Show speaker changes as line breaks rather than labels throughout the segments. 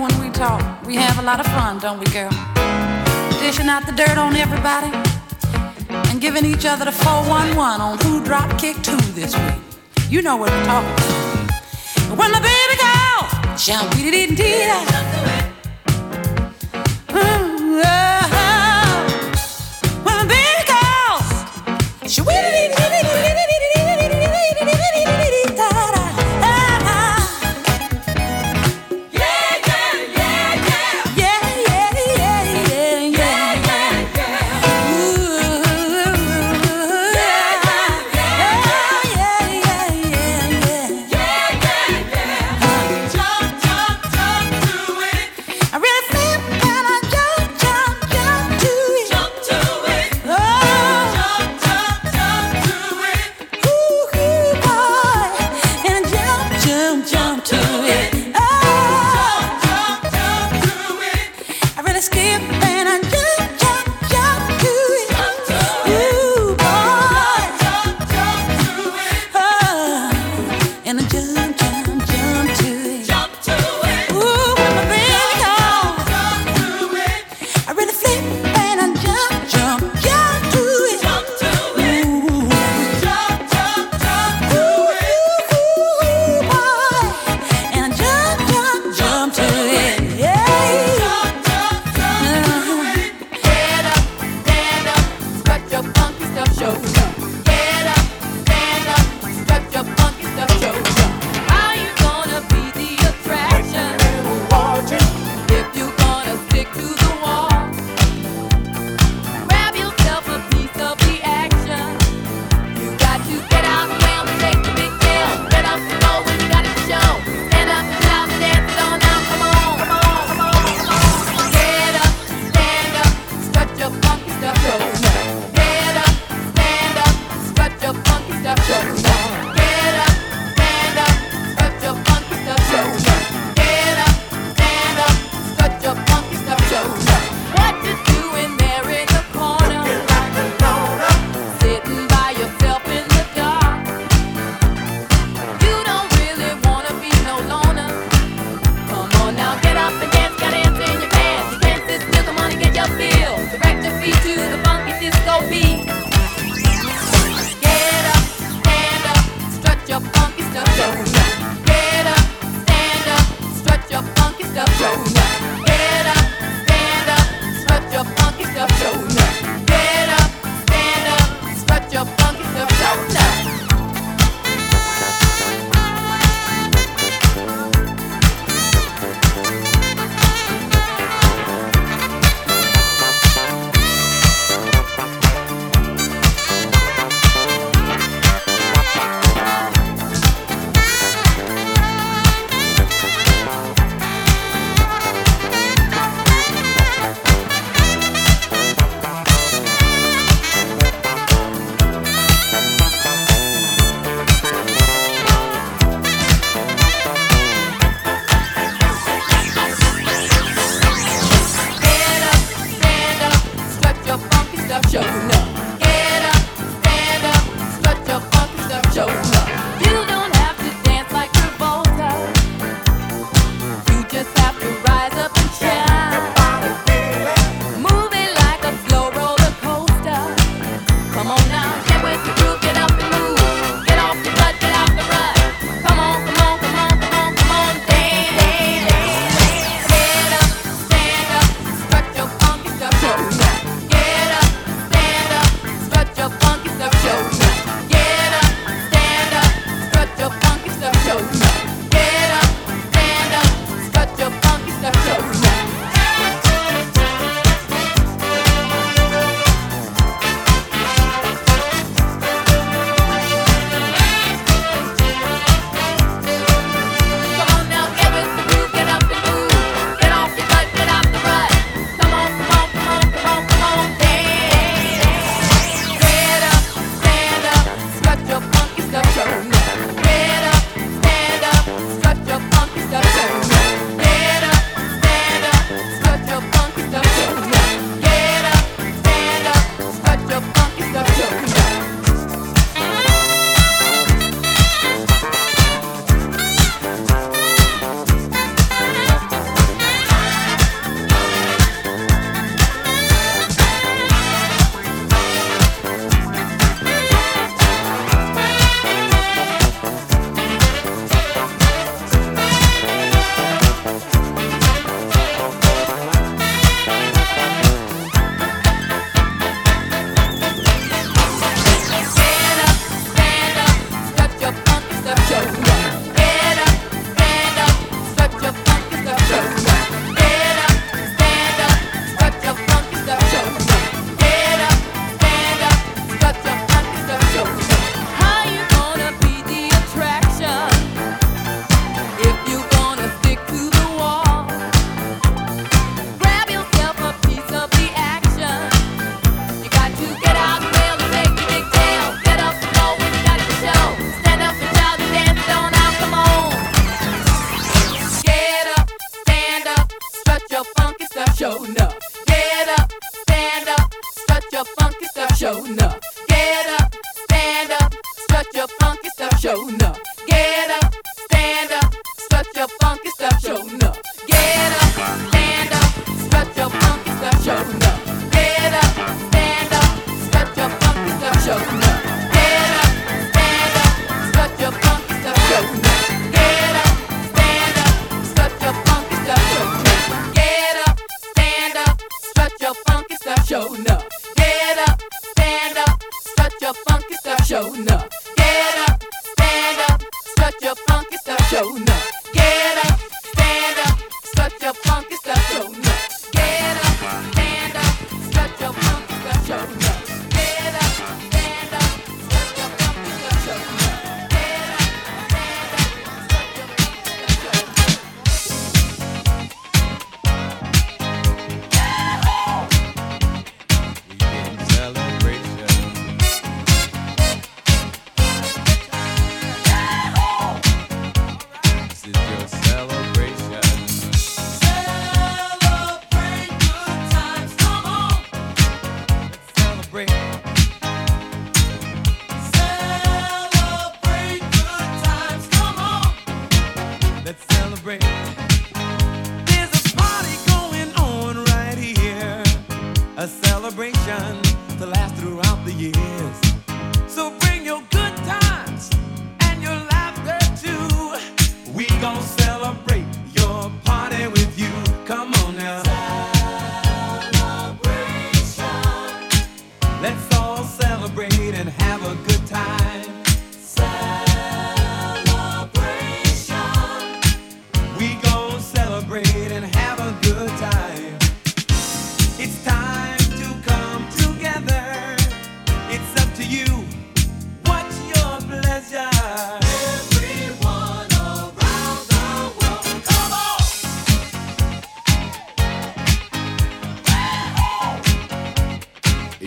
when we talk, we have a lot of fun, don't we, girl? Dishing out the
dirt on everybody and giving each other the 411 on who drop kicked who this week. You know what we're talking about. When the baby girl, jump, dee dee dee dee.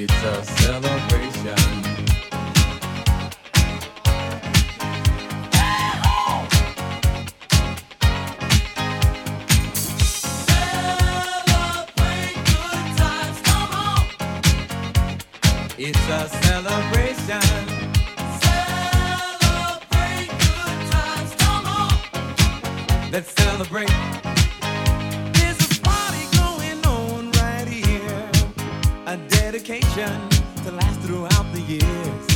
It's
a celebration.
It's a celebration. Celebrate good times, come on. Let's celebrate. education to last throughout the
years.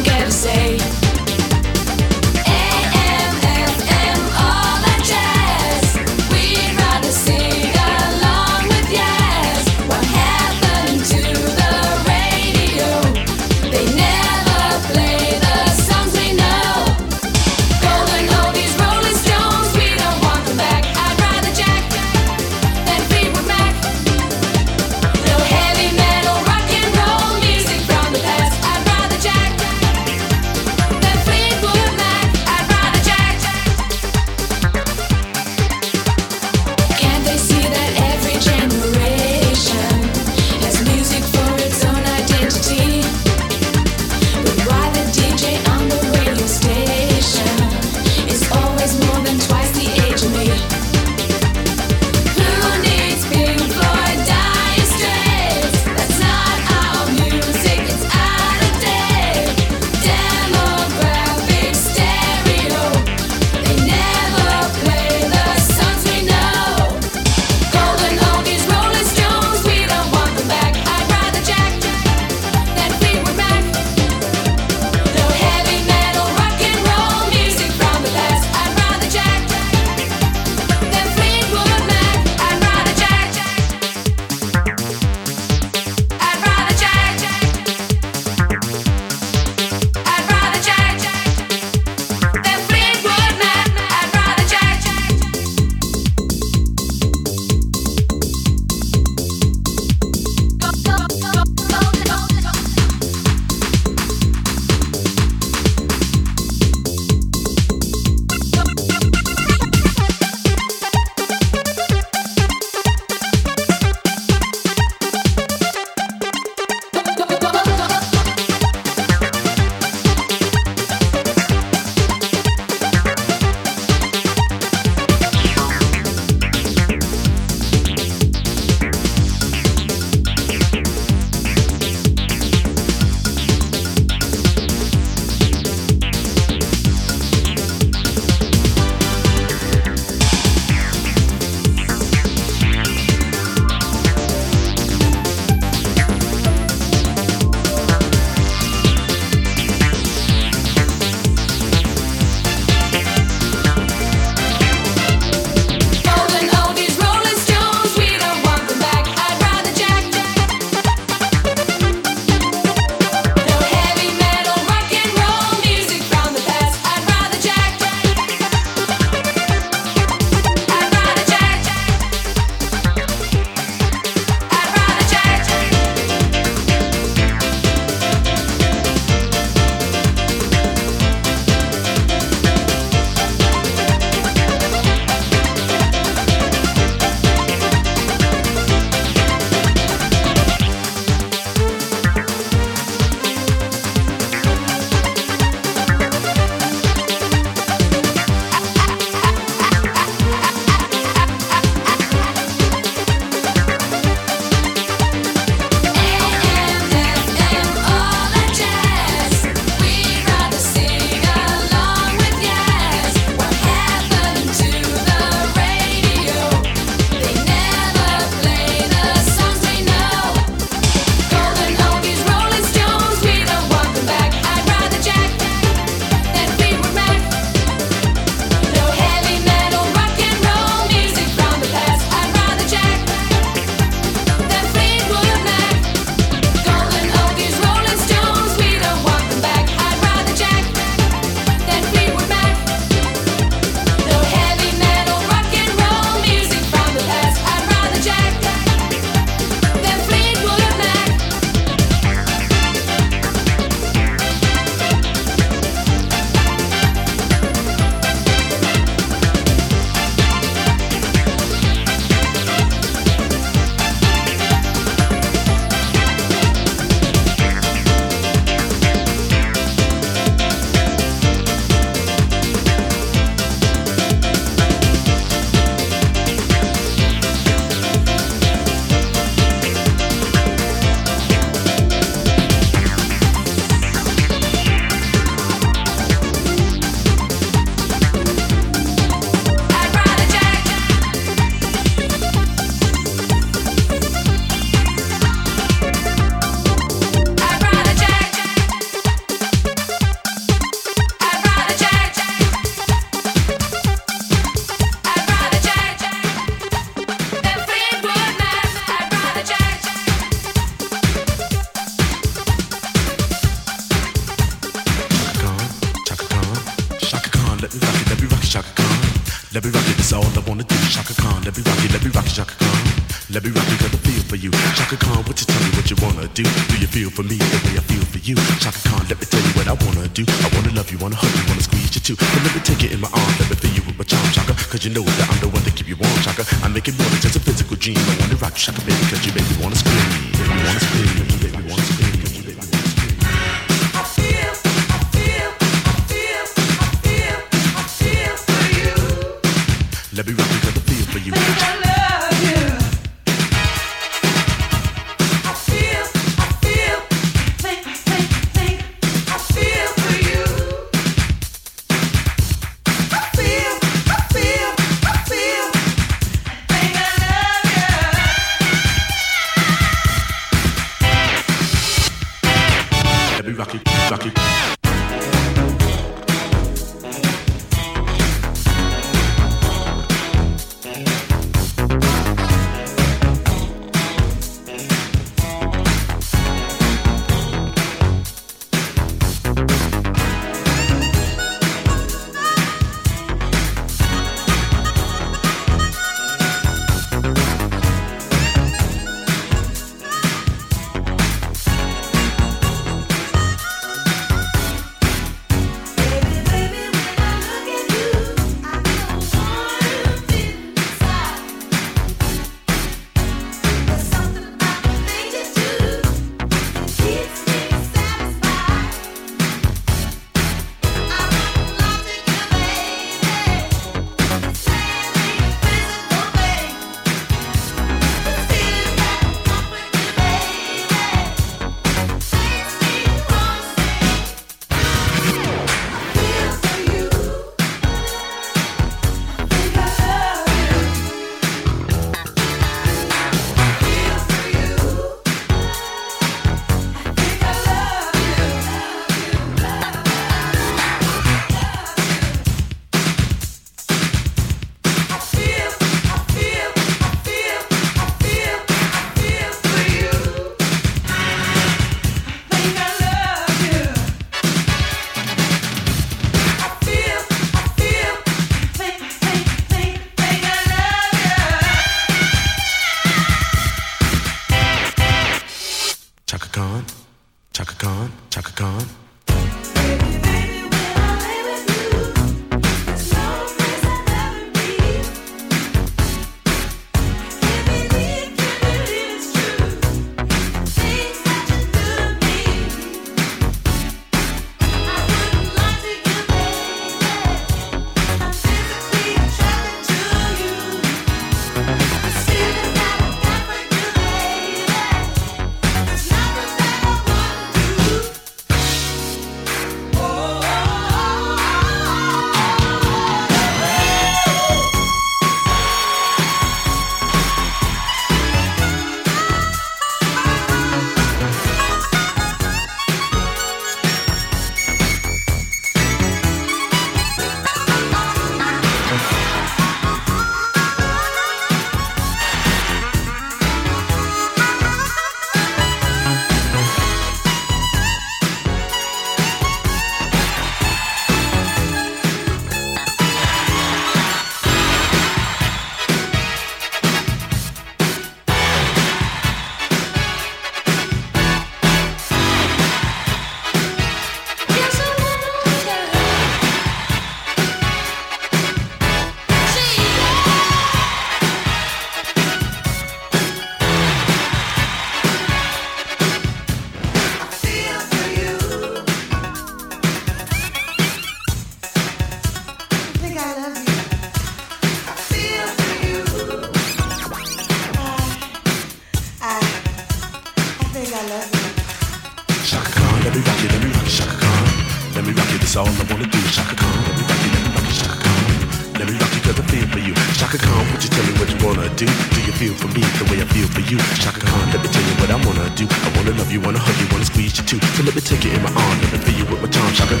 Sucker.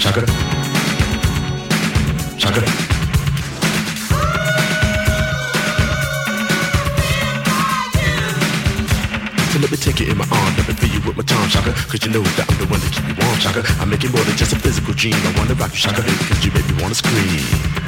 Sucker. Sucker. So let me take you in my arm, let me feel you with my tongue, shocker Cause you know that I'm the one to keep you warm, shocker I make it more than just a physical dream I wanna rock you, shocker Cause you make me wanna scream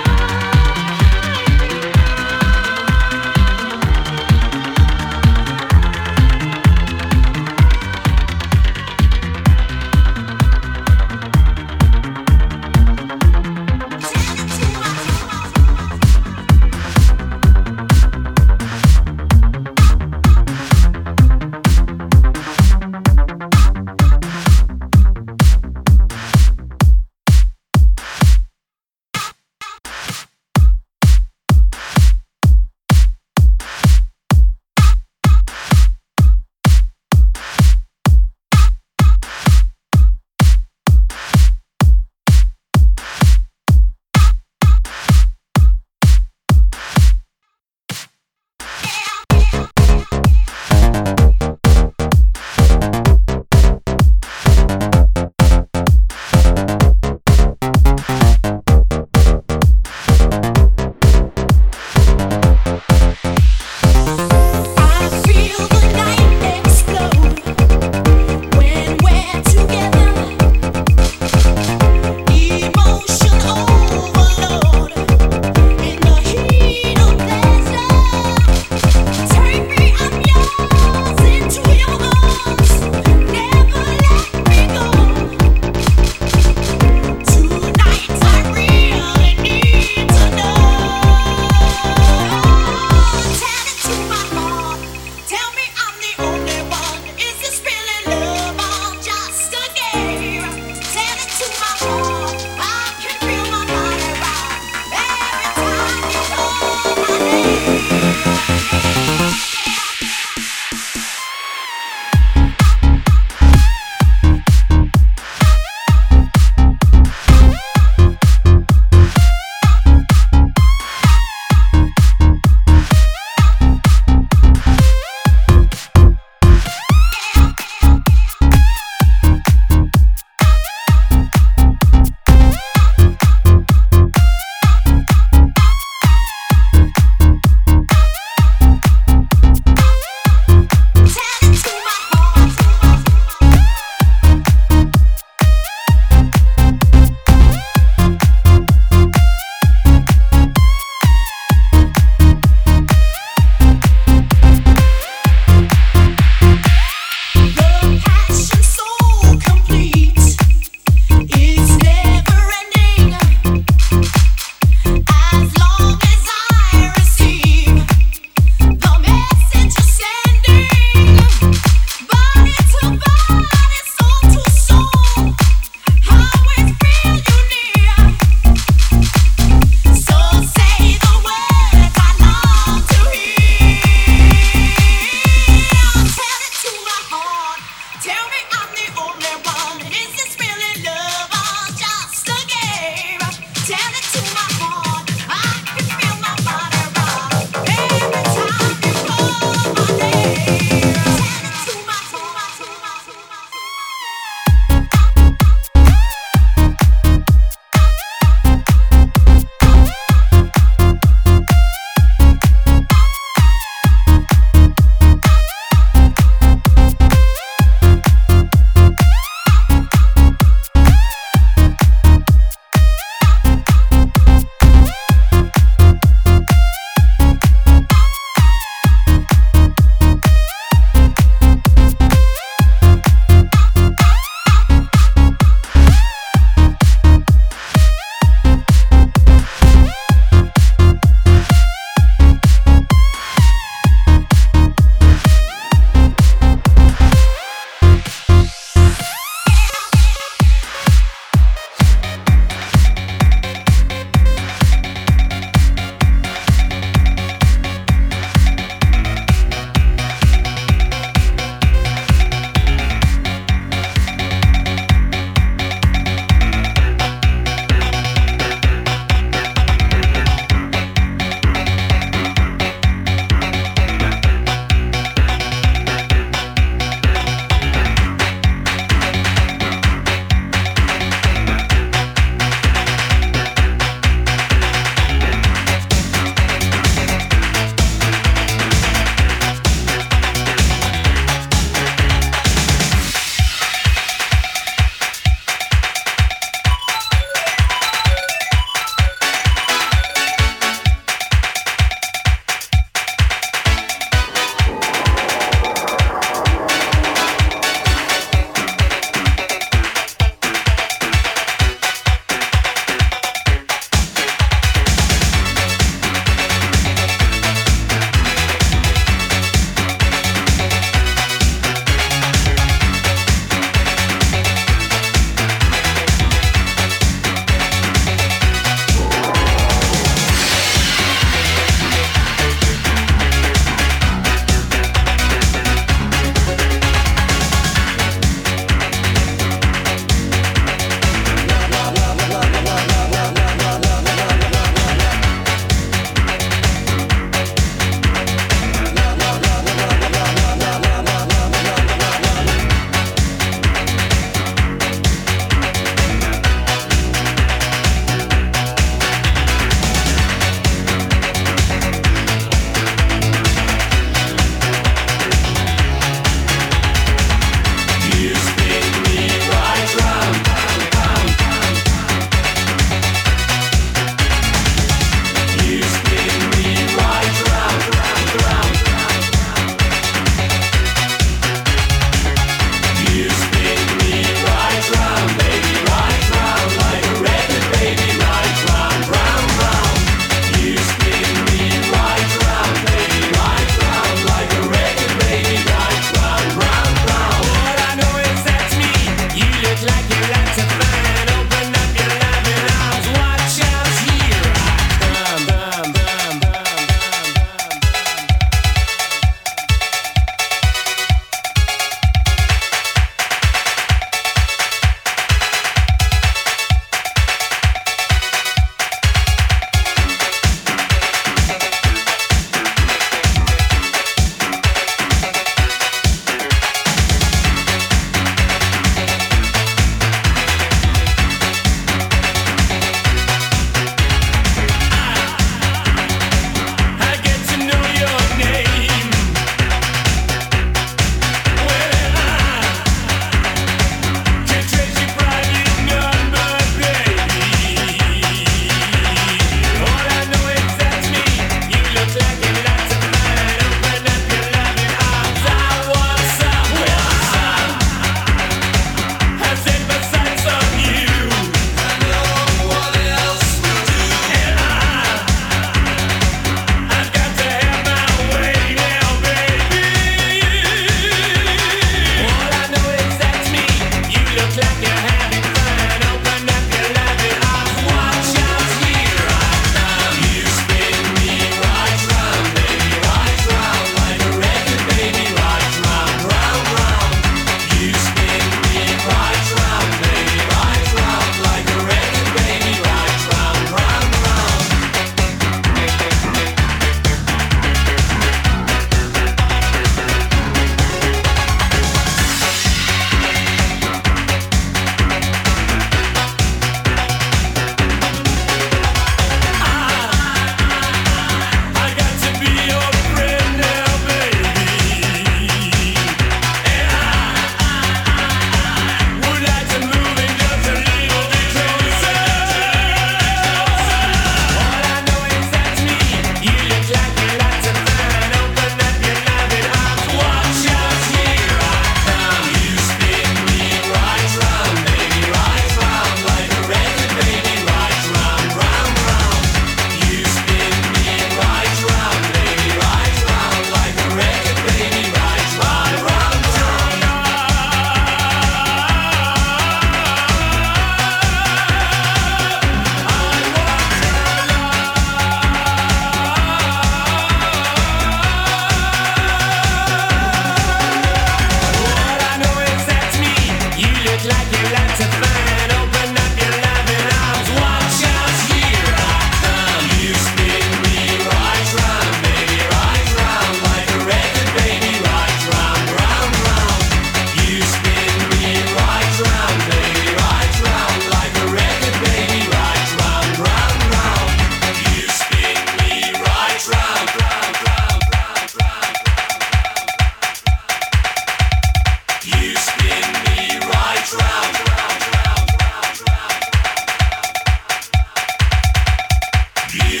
Yeah.